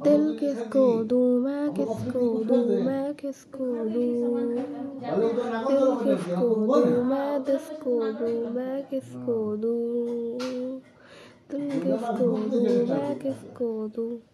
दिल किसको दूँ, मैं किसको दूँ, मैं किसको दूँ? दिल किसको दूँ, मैं किसको दूँ, मैं किसको दूँ? दिल किसको दूँ, मैं किसको दूँ?